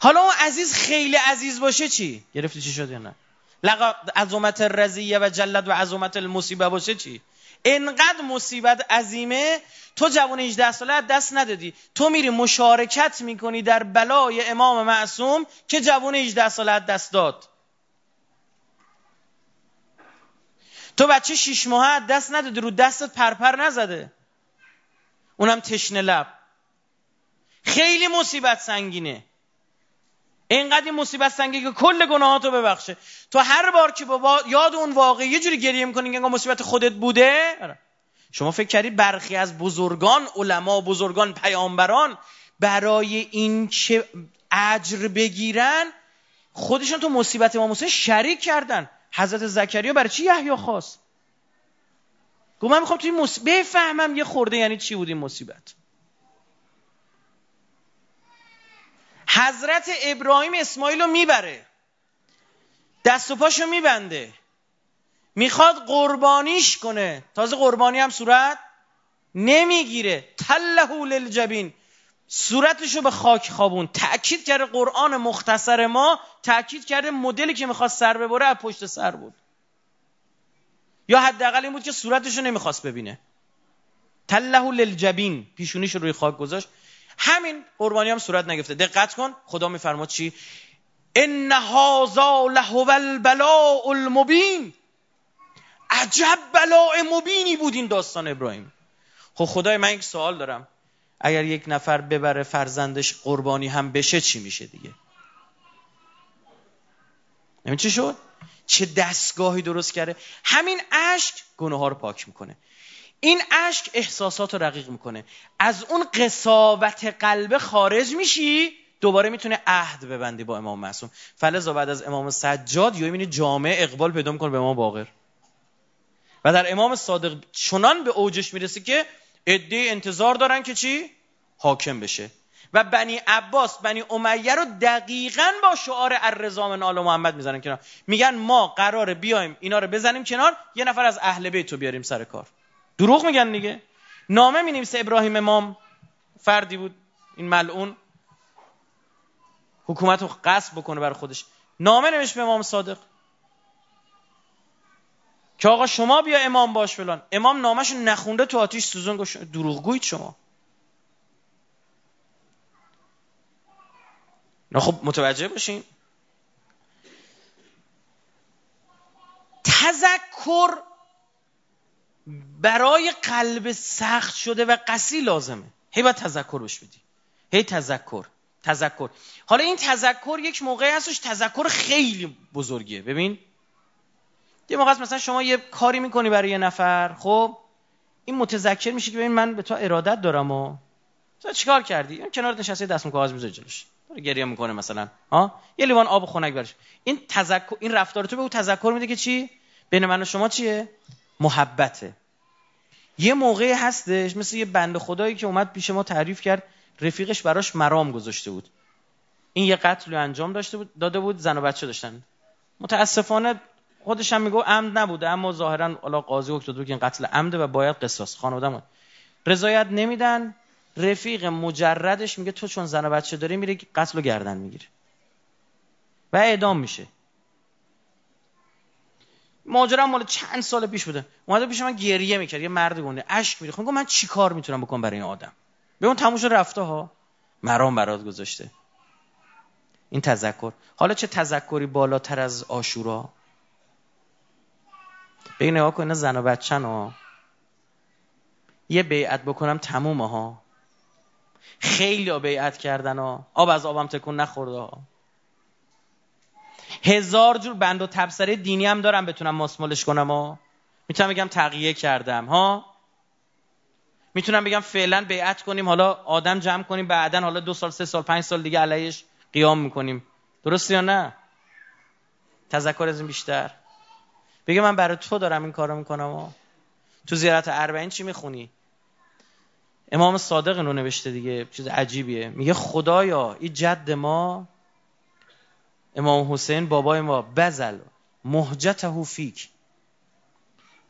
حالا اون عزیز خیلی عزیز باشه چی؟ گرفتی چی شد یا نه؟ عظمت رزیه و جلد و عظمت المصیبه باشه چی؟ انقدر مصیبت عظیمه تو جوان 18 ساله دست ندادی. تو میری مشارکت می‌کنی در بلای امام معصوم که جوان 18 ساله دست داد. تو بچه شیش ماه دست ندادی رو دستت پرپر نزده. اونم تشنه لب. خیلی مصیبت سنگینه. اینقدر این مصیبت سنگی که کل گناهاتو ببخشه. تو هر بار که با یاد اون واقعی یه جوری گریه می‌کنی که مصیبت خودت بوده؟ آره. شما فکر کردید برخی از بزرگان علما بزرگان پیامبران برای این که اجر بگیرن خودشون تو مصیبت امام حسین شریک کردن. حضرت زکریا برای چی یحیی خواست؟ گفت من می‌خوام توی مصیبت بفهمم یه خورده یعنی چی بود این مصیبت؟ حضرت ابراهیم اسماعیل رو می‌بره. دست و پاشو میبنده. می‌خواد قربانیش کنه. تازه قربانی هم صورت نمی‌گیره. تله للجبین. صورتشو به خاک خوابون. تأکید کرده قرآن مختصر ما تأکید کرده مدلی که می‌خواست سر ببره از پشت سر بود. یا حداقل این بود که صورتشو نمی‌خواست ببینه. تله للجبین. پیشونیش روی خاک گذاشت. همین قربانی هم صورت نگفته دقت کن خدا میفرماد چی؟ ان هذا لهو البلاء المبین. عجب بلاء مبینی بود این داستان ابراهیم. خب خدای من یک سوال دارم. اگر یک نفر ببره فرزندش قربانی هم بشه چی میشه دیگه؟ نمی چی شد؟ چه دستگاهی درست کرده؟ همین اشک گناه ها رو پاک می‌کنه. این اشک احساسات رو رقیق می‌کنه. از اون قصاوت قلبه خارج میشی دوباره می‌تونه عهد ببندی با امام معصوم. فلزا بعد از امام سجاد یا می‌بینی جامعه اقبال پیدا می‌کنه به امام باقر. و در امام صادق چنان به اوجش می‌رسه که عده انتظار دارن که چی؟ حاکم بشه. و بنی عباس بنی امیه رو دقیقا با شعار الرضا من آل محمد می‌زنن کنار. میگن ما قراره بیایم اینا رو بزنیم کنار یه نفر از اهل بیت رو بیاریم سر کار. دروغ میگن دیگه. نامه می ابراهیم امام. فردی بود این ملعون. حکومت رو قصب بکنه بر خودش. نامه نوشت به امام صادق. که آقا شما بیا امام باش فلان. امام نامش نخونده تو آتیش سوزون گوش دروغگویید شما. نه خب متوجه باشین. تذکر برای قلب سخت شده و قسی لازمه. هی باید تذکر بش بدی. هی تذکر تذکر. حالا این تذکر یک موقعی هستش تذکر خیلی بزرگیه. ببین یه موقع مثلا شما یه کاری می‌کنی برای یه نفر خب این متذکر میشه که ببین من به تو ارادت دارم و تو چیکار کردی؟ این کنار نشسته دست کاغذ می‌ذاره جلوش. داره گریه می‌کنه مثلا ها؟ یه لیوان آب خنک برش این تذکر این رفتار تو به او تذکر میده که چی؟ بین من و شما چیه؟ محبته. یه موقعی هستش مثل یه بند خدایی که اومد پیش ما تعریف کرد رفیقش براش مرام گذاشته بود. این یه قتل انجام داشته بود داده بود زن و بچه داشتن. متاسفانه خودش هم میگو عمد نبوده اما ظاهرا حالا قاضی داده که این قتل عمده و باید قصاص. خانواده رضایت نمیدن رفیق مجردش میگه تو چون زن و بچه داری میره قتل و گردن می‌گیره و اعدام میشه. ماجرا مال چند سال پیش بوده. اومده پیش من گریه می‌کرد. یه مرد گنده. اشک میریخت. خب من چیکار می‌تونم بکنم برای این آدم؟ به اون تموش رفته ها مرام برات گذاشته. این تذکر. حالا چه تذکری بالاتر از آشورا؟ به نگاه کن زن و بچن ها. یه بیعت بکنم تمومه ها. خیلی بیعت کردن ها. آب از آبم تکون نخورده ها. هزار جور بند و تبصره دینی هم دارم بتونم ماسمالش کنم ها. می‌تونم بگم تغییه کردم ها. می‌تونم بگم فعلا بیعت کنیم حالا آدم جمع کنیم بعدا حالا دو سال سه سال پنج سال دیگه علیش قیام می‌کنیم. درست یا نه؟ تذکر از این بیشتر. بگه من برای تو دارم این کارو می‌کنم و تو زیارت اربعین چی می‌خونی؟ امام صادق اینو نوشته دیگه چیز عجیبیه. میگه خدایا این جد ما امام حسین بابای ما بزل مهجته فیک.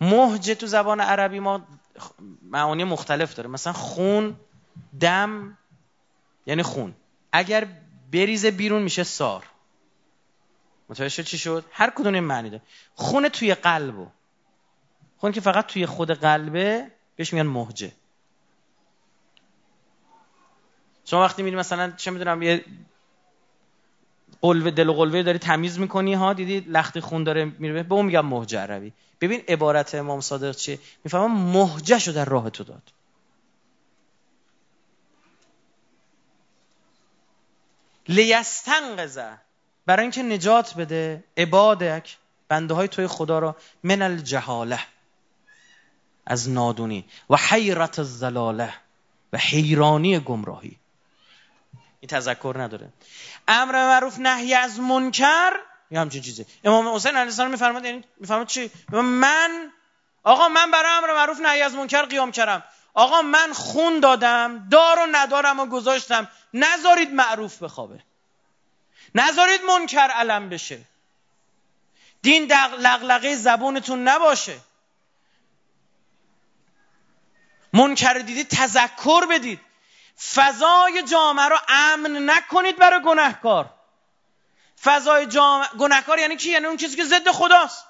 مهجه تو زبان عربی ما معانی مختلف داره. مثلا خون دم یعنی خون. اگر بریزه بیرون میشه سار. متوجه چی شد؟ هر کدوم این معنی داره. خون توی قلبو خون که فقط توی خود قلبه بهش میگن مهجه شما وقتی میری مثلا چه می‌دونم یه قلوه دل و قلوه داری تمیز می‌کنی ها؟ دیدی لخت خون داره میره. به اون میگم مهجه عربی. ببین عبارت امام صادق چیه؟ می‌فهمم مهجه شو در راه تو داد. لیستنقذه برای اینکه نجات بده عبادک بنده های توی خدا را من الجهاله از نادونی. و حیرت الزلاله و حیرانی گمراهی. این تذکر نداره. امر معروف نهی از منکر یه همچین چیزه امام حسین علیه السلام میفرماد یعنی میفرماد چی؟ من آقا من برای امر معروف نهی از منکر قیام کردم. آقا من خون دادم دار و ندارم و گذاشتم. نذارید معروف بخوابه. نذارید منکر علم بشه. دین لغلقه زبونتون نباشه. منکر دیدید تذکر بدید. فضای جامعه رو امن نکنید برای گناهکار. فضای جامعه گناهکار یعنی کی؟ یعنی اون چیزی که ضد خداست.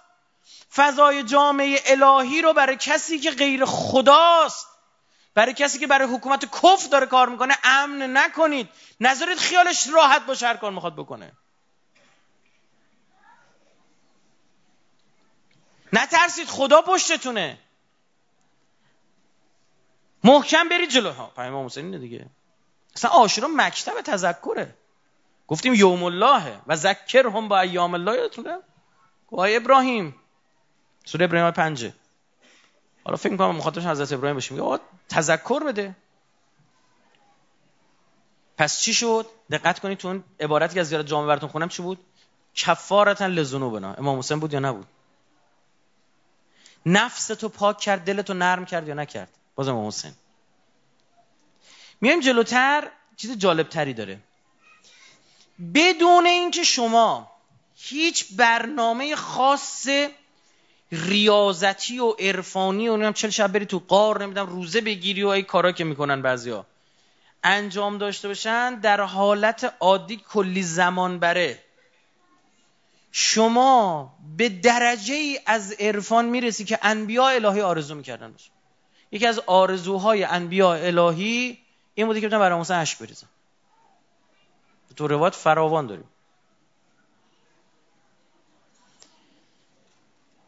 فضای جامعه الهی رو برای کسی که غیر خداست برای کسی که برای حکومت کف داره کار می‌کنه امن نکنید. نذارید خیالش راحت باشه هر کار می‌خواد بکنه. نترسید خدا پشتتونه. محکم برید جلو ها پیام حسین دیگه. اصلا آشورا مکتب تذکره. گفتیم یوم الله و ذکر هم با ایام الله. یادتونه گوهای ابراهیم. سوره ابراهیم پنجه. حالا فکر می‌کنم مخاطبش حضرت ابراهیم باشیم میگه تذکر بده. پس چی شد؟ دقت کنید تو اون عبارتی که از زیارت جامعه براتون خونم چی بود؟ کفارتا لذنوبنا. امام حسین بود یا نبود؟ نفس تو پاک کرد دلتو نرم کرد یا نکرد؟ باز امام حسین. میایم جلوتر چیز جالب تری داره. بدون اینکه شما هیچ برنامه خاص ریاضتی و عرفانی و نمی‌دونم چل شب بری تو قار نمی‌دونم روزه بگیری و ای کارا که می‌کنن بعضیا انجام داشته باشن در حالت عادی کلی زمان بره. شما به درجه ای از عرفان می‌رسی که انبیاء الهی آرزو می‌کردن باشه یکی از آرزوهای انبیاء الهی این بوده که بتونن برای موسی اشک بریزن. تو روایت فراوان داریم.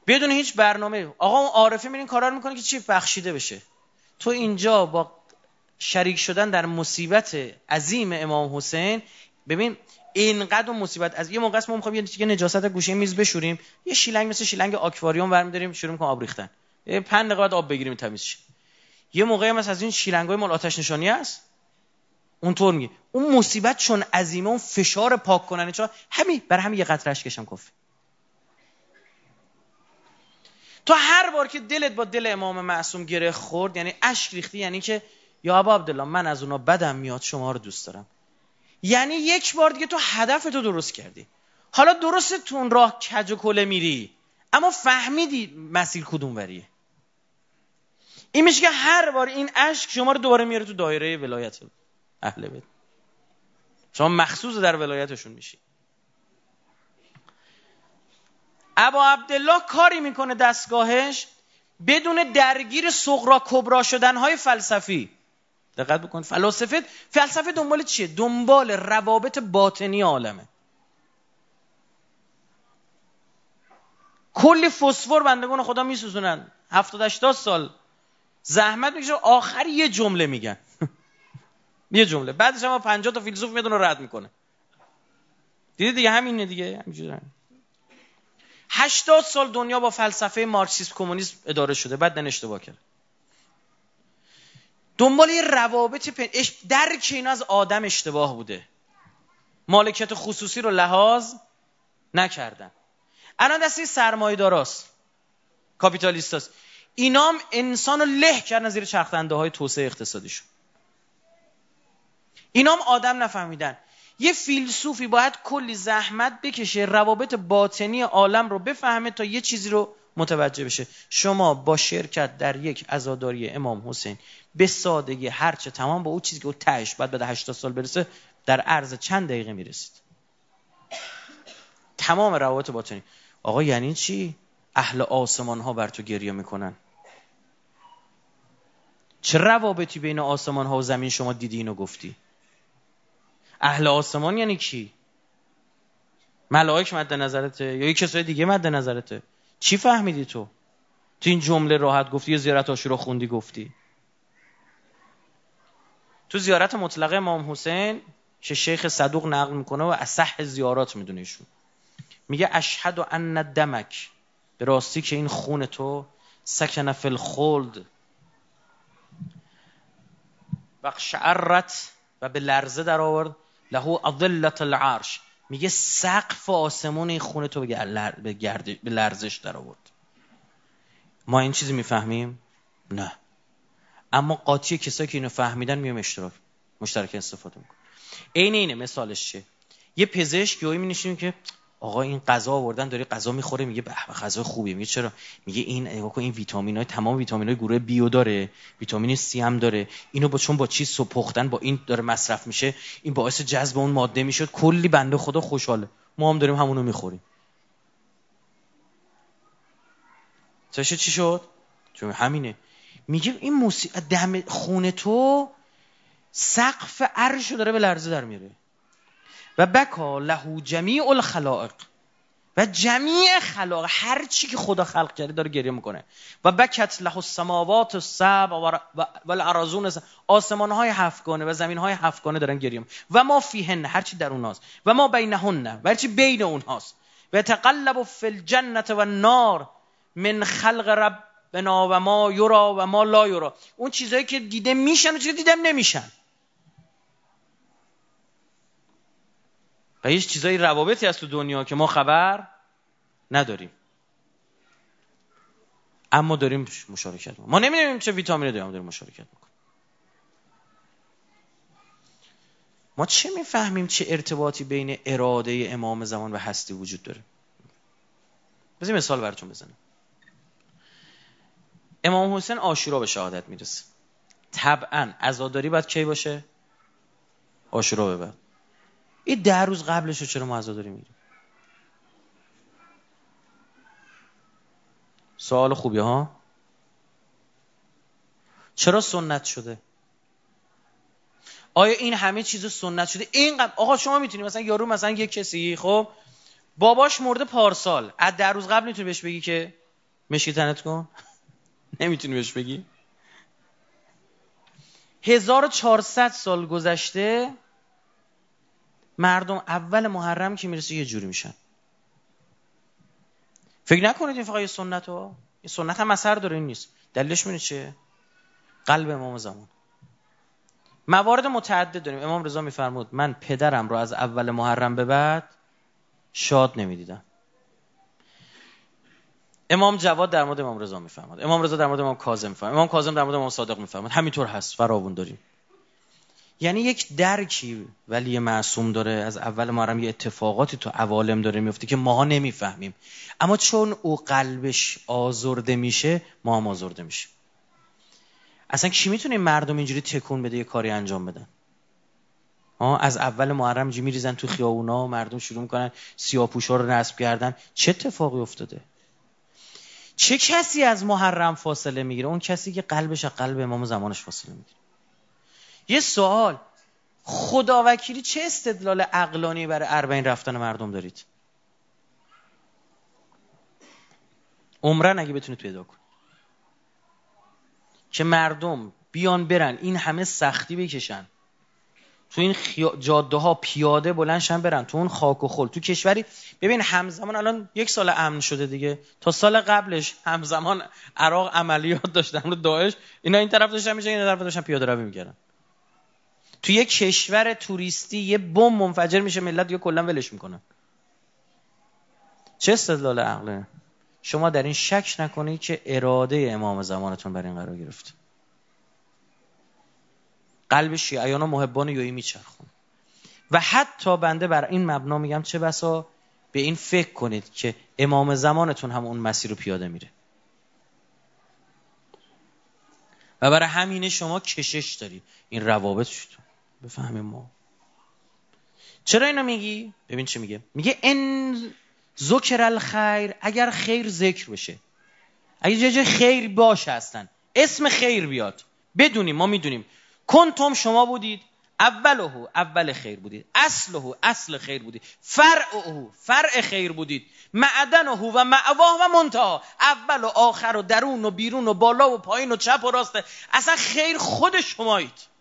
بدون هیچ برنامه. آقا اون عارفه میرین کارا رو می‌کنه که چی بخشیده بشه. تو اینجا با شریک شدن در مصیبت عظیم امام حسین ببین اینقدر مصیبت از یه موقع است ما می‌خوایم یه نجاست گوشه میز بشوریم. یه شیلنگ مثل شیلنگ آکواریوم برمی‌داریم شروع می‌کنیم آب ریختن. یه 5 دقیقه بعد آب بگیریم تمیز یه موقعی هم از این شیلنگای مال آتش نشانی است اونطور میگه. اون مصیبت چون عظیمه اون فشار پاک کننه چون همین برای همین یه قطرهش کشم کافی تو هر بار که دلت با دل امام معصوم گره خورد یعنی اشک ریختی یعنی که یا ابا عبدالله من از اونا بدم میاد شما رو دوست دارم. یعنی یک بار دیگه تو هدف تو درست کردی. حالا درست تون راه کج و کله میری اما فهمیدی مسیر کدوم وریه این میشه که هر بار این اشک شما رو دوباره میاره تو دایره ولایت اهل بیت. شما مخصوص در ولایتشون میشی. ابا عبدالله کاری می‌کنه دستگاهش بدون درگیر سغرا کبرا شدن های فلسفی. دقت بکن فلاسفه فلسفه دنبال چیه؟ دنبال روابط باطنی عالمه. کلی فسفر بندگان خدا میسوزونن. 70 80 سال زحمت می‌کشه. آخر یه جمله میگن. [laughs] یه جمله. بعدش هم 50 تا فیلسوف رو رد می‌کنه. دیدی دیگه همینه دیگه. همینجوری 80 سال دنیا با فلسفه مارکسیسم کمونیسم اداره شده. بعد دن اشتباه کرد. دنبال یه روابط پن... درک این از آدم اشتباه بوده. مالکیت خصوصی رو لحاظ نکردن. الان دستی سرمایه داراست کاپیتالیستاست. اینام انسان رو له کردن زیر چرخدنده های توسعه اقتصادیشون. اینام آدم نفهمیدن. یه فیلسوفی باید کلی زحمت بکشه روابط باطنی عالم رو بفهمه تا یه چیزی رو متوجه بشه. شما با شرکت در یک ازاداری امام حسین به سادگی هرچه تمام با اون چیزی که او تهش باید بعد 80 سال برسه در عرض چند دقیقه می‌رسید. تمام روابط باطنی. آقا یعنی چی؟ اهل آسمان ها بر تو گریه می‌کنن. چه روابطی بین آسمان ها و زمین شما دیدی اینو گفتی؟ اهل آسمان یعنی کی؟ ملائک مد نظرته یا یک کسای دیگه مد نظرته چی فهمیدی تو؟ تو این جمله راحت گفتی یا زیارت رو خوندی گفتی؟ تو زیارت مطلقه امام حسین که شیخ صدوق نقل می‌کنه و اصح زیارات می‌دونه ایشون. میگه اشهد و ان دمک. به راستی که این خون تو سکن فی الخلد و شعرت و به لرزه در آورد. له اضلت العرش. میگه سقف آسمون این خونه تو به, لرزش در آورد. ما این چیزی می‌فهمیم؟ نه. اما قاطی کسایی که اینو فهمیدن میام اشتراک مشترک استفاده می‌کنه عین اینه مثالش چیه؟ یه پزشک یهو می‌نشینیم که آقا این غذا آوردن داره غذا می‌خوره میگه به غذا خوبیه. میگه چرا؟ میگه این نگاه این ویتامین های تمام ویتامین های گروه بیو داره ویتامین سی هم داره. اینو با چون با چیز سو با این داره مصرف میشه این باعث جذب اون ماده می‌شد. کلی بنده خدا خوشحاله. ما هم داریم همونو می‌خوریم. چه چی شد؟ چون همینه. میگه این موسی دم خونه تو سقف عرش داره به لرزه در میره و بکا له جمیع الخلائق. و جمیع خلاق هر چی که خدا خلق کرده داره گریه می‌کنه. و بکت له السماوات السبع و الارضون آسمان های هفتگانه و زمین های هفتگانه دارن گریه و ما فیهن هر چی در اونهاست. و ما بینهن و هر چی بین اونهاست. و تقلب فی الجنت و النار من خلق ربنا و ما یرا و ما لا یرا. اون چیزهایی که دیده میشن و چیزایی دیدم نمیشن. و هیچ چیزایی روابطی هست تو دنیا که ما خبر نداریم. اما داریم مشارکت ما نمی‌دونیم چه ویتامینی داریم داریم مشارکت می‌کنیم. ما چه می‌فهمیم چه ارتباطی بین اراده امام زمان و هستی وجود داره؟ بذاریم مثال براتون بزنم. امام حسین آشورا به شهادت می‌رسه. طبعا عزاداری باید کی باشه؟ آشورا به این ده روز قبلش رو چرا ما عزاداری میریم سوال خوبی ها؟ چرا سنت شده؟ آیا این همه چیز سنت شده؟ این آقا شما می‌تونی مثلا یارو مثلا یک کسی خب؟ باباش مرده پارسال. از در روز قبل می‌تونی بهش بگی که مشکی تنت کن؟ [laughs] نمی‌تونی بهش بگی؟ 1400 سال گذشته مردم اول محرم که می‌رسه یه جوری میشن. فکر نکنید این فقط یه سنت ها این سنت هم اثر داره این نیست. دلیلش میره چه قلب امام زمان. موارد متعدد داریم. امام رضا میفرمود من پدرم رو از اول محرم به بعد شاد نمی‌دیدم. امام جواد در مورد امام رضا میفرماد امام رضا در مورد امام کاظم میفرماد امام کاظم در مورد امام صادق میفرماد همینطور هست. فراوون داریم. یعنی یک درکی ولی معصوم داره. از اول محرم یه اتفاقاتی تو عوالم داره میفته که ماها نمی‌فهمیم. اما چون او قلبش آزرده میشه ما هم آزرده میشه اصلا کی می‌تونه مردم اینجوری تکون بده یه کاری انجام بدن؟ از اول محرم جی میریزن تو خیابونا مردم شروع می‌کنن سیاپوشا رو نصب کردن. چه اتفاقی افتاده؟ چه کسی از محرم فاصله می‌گیره؟ اون کسی که قلبش از قلب امام زمانش فاصله می‌گیره. یه سوال. خداوکیلی چه استدلال عقلانی برای اربعین رفتن مردم دارید؟ عمرن اگه بتونید پیدا کن که مردم بیان برن این همه سختی بکشن. تو این جاده ها پیاده بلنشن برن. تو اون خاک و خل. تو کشوری ببین همزمان الان یک سال امن شده دیگه. تا سال قبلش همزمان عراق عملیات داشتن رو داعش. اینا این طرف داشتن میشن این طرف داشتن پیاده روی می‌کردن. تو یک کشور توریستی یه بم منفجر میشه ملت یا کلا ولش می‌کنن چه استدلال عقله؟ شما در این شک نکنید که اراده امام زمانتون بر این قرار گرفت. قلب شیعیان و محبان یوی میچرخون. و حتی بنده بر این مبنا میگم چه بسا؟ به این فکر کنید که امام زمانتون هم اون مسیر رو پیاده میره. و برای همینه شما کشش دارید. این روابط شد. بفهمیم ما. چرا اینو میگی؟ ببین چه میگه. میگه ان ذکر الخیر اگر خیر ذکر بشه. اگر جای خیر باشه هستن اسم خیر بیاد. بدونیم ما می‌دونیم. کنتم شما بودید. اولهو اول خیر بودید. اصلهو اصل خیر بودید. فرعهو فرع خیر بودید. معدنهو و معواه و منتها اول و آخر و درون و بیرون و بالا و پایین و چپ و راسته اصلا خیر خود شمایید.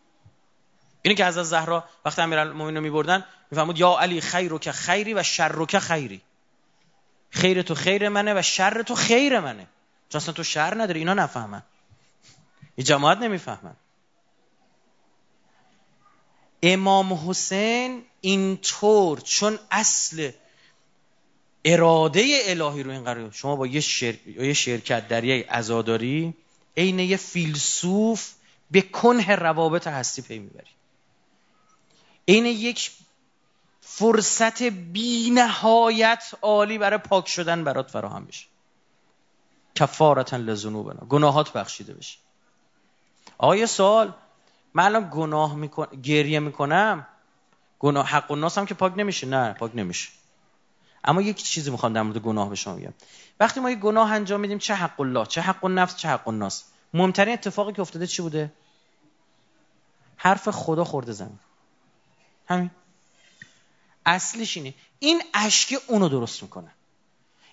اینه که از زهرا وقتی امیرالمومنین رو میبردن میفهمود یا علی خیر که خیری و شر که خیری. خیر تو خیر منه و شر تو خیر منه. چون اصلا تو شر نداری اینا نفهمن. این جماعت نمی‌فهمن. امام حسین اینطور چون اصل اراده الهی رو این قرار شما با یه, یه شرکت در یه عزاداری عین یه فیلسوف به کنه روابط هستی پی می‌بری این یک فرصت بی نهایت عالی برای پاک شدن برات فراهم بشه. کفارتا لذنوبنا. گناهات بخشیده بشه. آقا سوال من الان گناه میکن... گریه می‌کنم. گناه حق و ناس هم که پاک نمیشه. نه پاک نمیشه. اما یک چیزی می‌خوام در مورد گناه به شما بگم. وقتی ما یک گناه انجام میدیم چه حق الله؟ چه حق النفس چه حق الناس؟ مهمترین اتفاقی که افتاده چی بوده؟ حرف خدا خورده زمین. همین. اصلش اینه. این اشک اونو درست می‌کنه.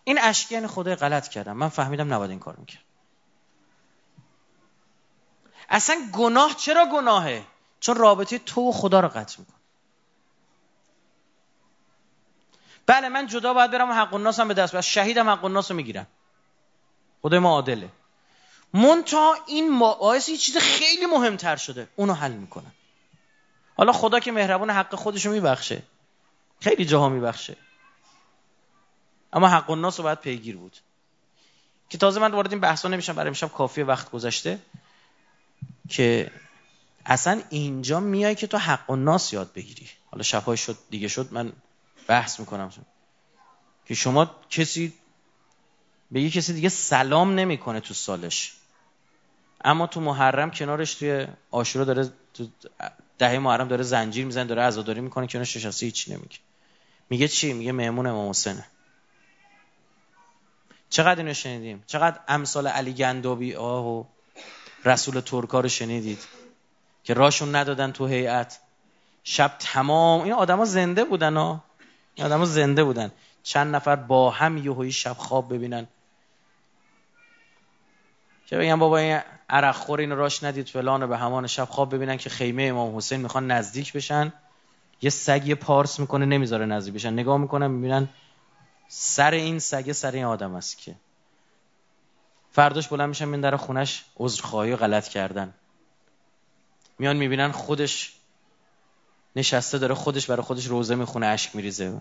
این اشکی یعنی خدای غلط کردم. من فهمیدم نباید این کار می‌کرد. اصلا گناه چرا گناهه؟ چون رابطه تو و خدا رو قطع میکن بله من جدا باید برم و حق هم به دست شهید شهیدم حق الناس رو می‌گیرم. خدای ما عادله. مونتا این باعث یه چیز خیلی مهمتر شده. اونو حل می‌کنم حالا خدا که مهربون حق خودشو میبخشه. خیلی جاها میبخشه. اما حق الناس رو باید پیگیر بود. که تازه من وارد این بحثا نمیشم برای امشب کافی وقت گذشته. که اصلا اینجا میای که تو حق الناس یاد بگیری. حالا شبهای شد دیگه شد من بحث می‌کنم. که شما کسی به یه کسی دیگه سلام نمی‌کنه تو سالش. اما تو محرم کنارش توی آشورا داره تو دهه محرم داره زنجیر می‌زنه داره عزاداری می‌کنه کنارش نشسته هیچی نمیگه. میگه چی؟ میگه مهمون امام حسینه. چقدر اینو شنیدیم؟ چقدر امثال علی گندابی و رسول ترکا رو شنیدید که راشون ندادن تو هیئت. شب تمام این آدما زنده بودن ها. این آدما زنده بودن. چند نفر با هم یهویی شب خواب ببینن. که بگن بابا این عرق خور اینو راش ندید فلان به همان شب خواب ببینن که خیمه امام حسین می‌خوان نزدیک بشن. یه سگ یه پارس می‌کنه نمی‌ذاره نزدیک بشن. نگاه می‌کنن می‌بینن سر این سگ سر این آدم است که. فرداش بلند میشن من در خونش عذرخواهی غلط کردن. میان می‌بینن خودش نشسته داره خودش برای خودش روزه می‌خونه اشک میریزه.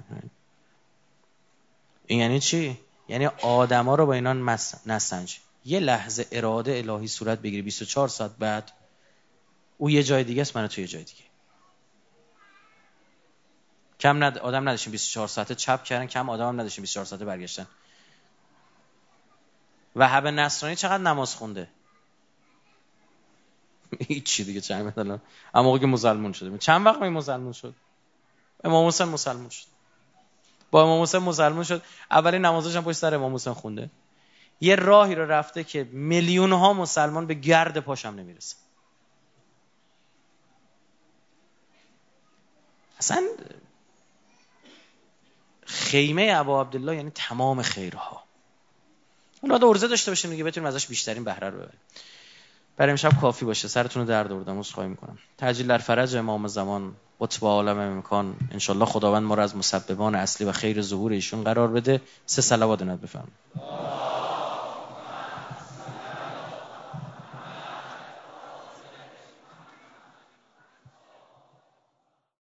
این یعنی چی؟ یعنی آدما رو با اینان نسنج یه لحظه اراده الهی صورت بگیری 24 ساعت بعد او یه جای دیگه است من تو یه جای دیگه. کم ند... آدم نداشتیم 24 ساعته چپ کردن کم آدم هم نداشتیم 24 ساعته برگشتن. و حب نصرانی چقدر نماز خونده؟ [laughs] هیچی دیگه چند مثلا اما که مسلمون شده. چند وقت می مسلمون شد؟ امام حسین مسلمون شد. با امام حسین مسلمون شد. اولین نمازش هم پشت سر امام حسین خونده. یه راهی رو رفته که میلیون ها مسلمان به گرد پاشم نمی‌رسه. اصلا خیمه ابا عبدالله یعنی تمام خیرها. اون را ارزه داشته باشیم دیگه بتونیم ازش بیشترین بهره رو ببریم. برای امشب کافی باشه. سرتون رو درد آوردم خواهی می‌کنم. تجلیل در فرج امام زمان قطب عالم امکان. انشالله خداوند ما را از مسببان اصلی و خیر ظهور ایشون قرار بده. سه صلوات نت بفرمایید.